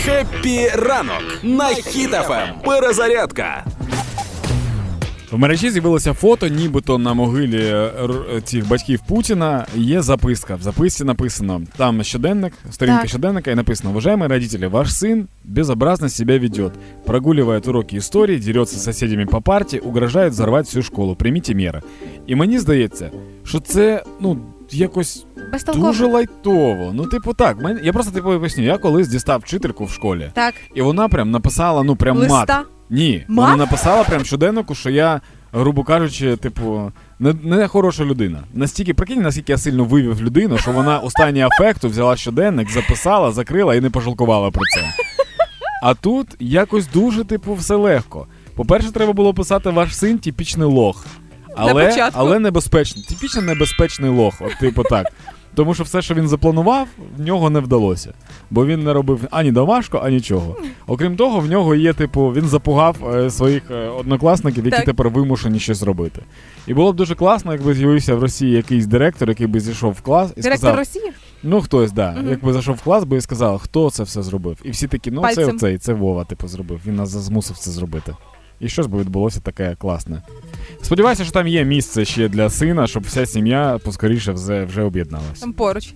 Хеппі ранок на хітафем. Перезарядка. В мережі з'явилося фото, нібито на могилі е, р- цих батьків Путіна є записка. В записці написано: там щоденник, сторінка Так. щоденника, і написано: Уважаемые родители, ваш сын безобразно себя ведет. Прогуливает уроки истории, дерется с соседями по парте, угрожает взорвать всю школу. Примите меры. І мені здається, що це ну якось Безтолково. дуже лайтово. Ну, типу, так, мен- я просто типу поясню, я колись дістав вчительку в школі, Так. і вона прям написала, ну прям мат. Листа. Ні, Мат? вона написала прям щоденнику, що я, грубо кажучи, типу, не, не хороша людина. Настільки прикинь, наскільки я сильно вивів людину, що вона останній афекту взяла щоденник, записала, закрила і не пожалкувала про це. А тут якось дуже, типу, все легко. По-перше, треба було писати ваш син типічний лох. Але, але небезпечний. Типічно небезпечний лох. От, типу так. Тому що все, що він запланував, в нього не вдалося. Бо він не робив ані домашку, ані нічого. Окрім того, в нього є, типу, він запугав е, своїх е, однокласників, які Так. тепер вимушені щось робити. І було б дуже класно, якби з'явився в Росії якийсь директор, який би зійшов в клас і Директор сказав: Росії? Ну, хтось, да. Мгм. Якби зайшов в клас би і сказав, хто це все зробив. І всі такі, ну це оцей, це Вова, типу, зробив. Він нас змусив це зробити. І щось би відбулося таке класне. Сподіваюся, що там є місце ще для сина, щоб вся сім'я поскоріше вже, вже об'єдналася. Там поруч.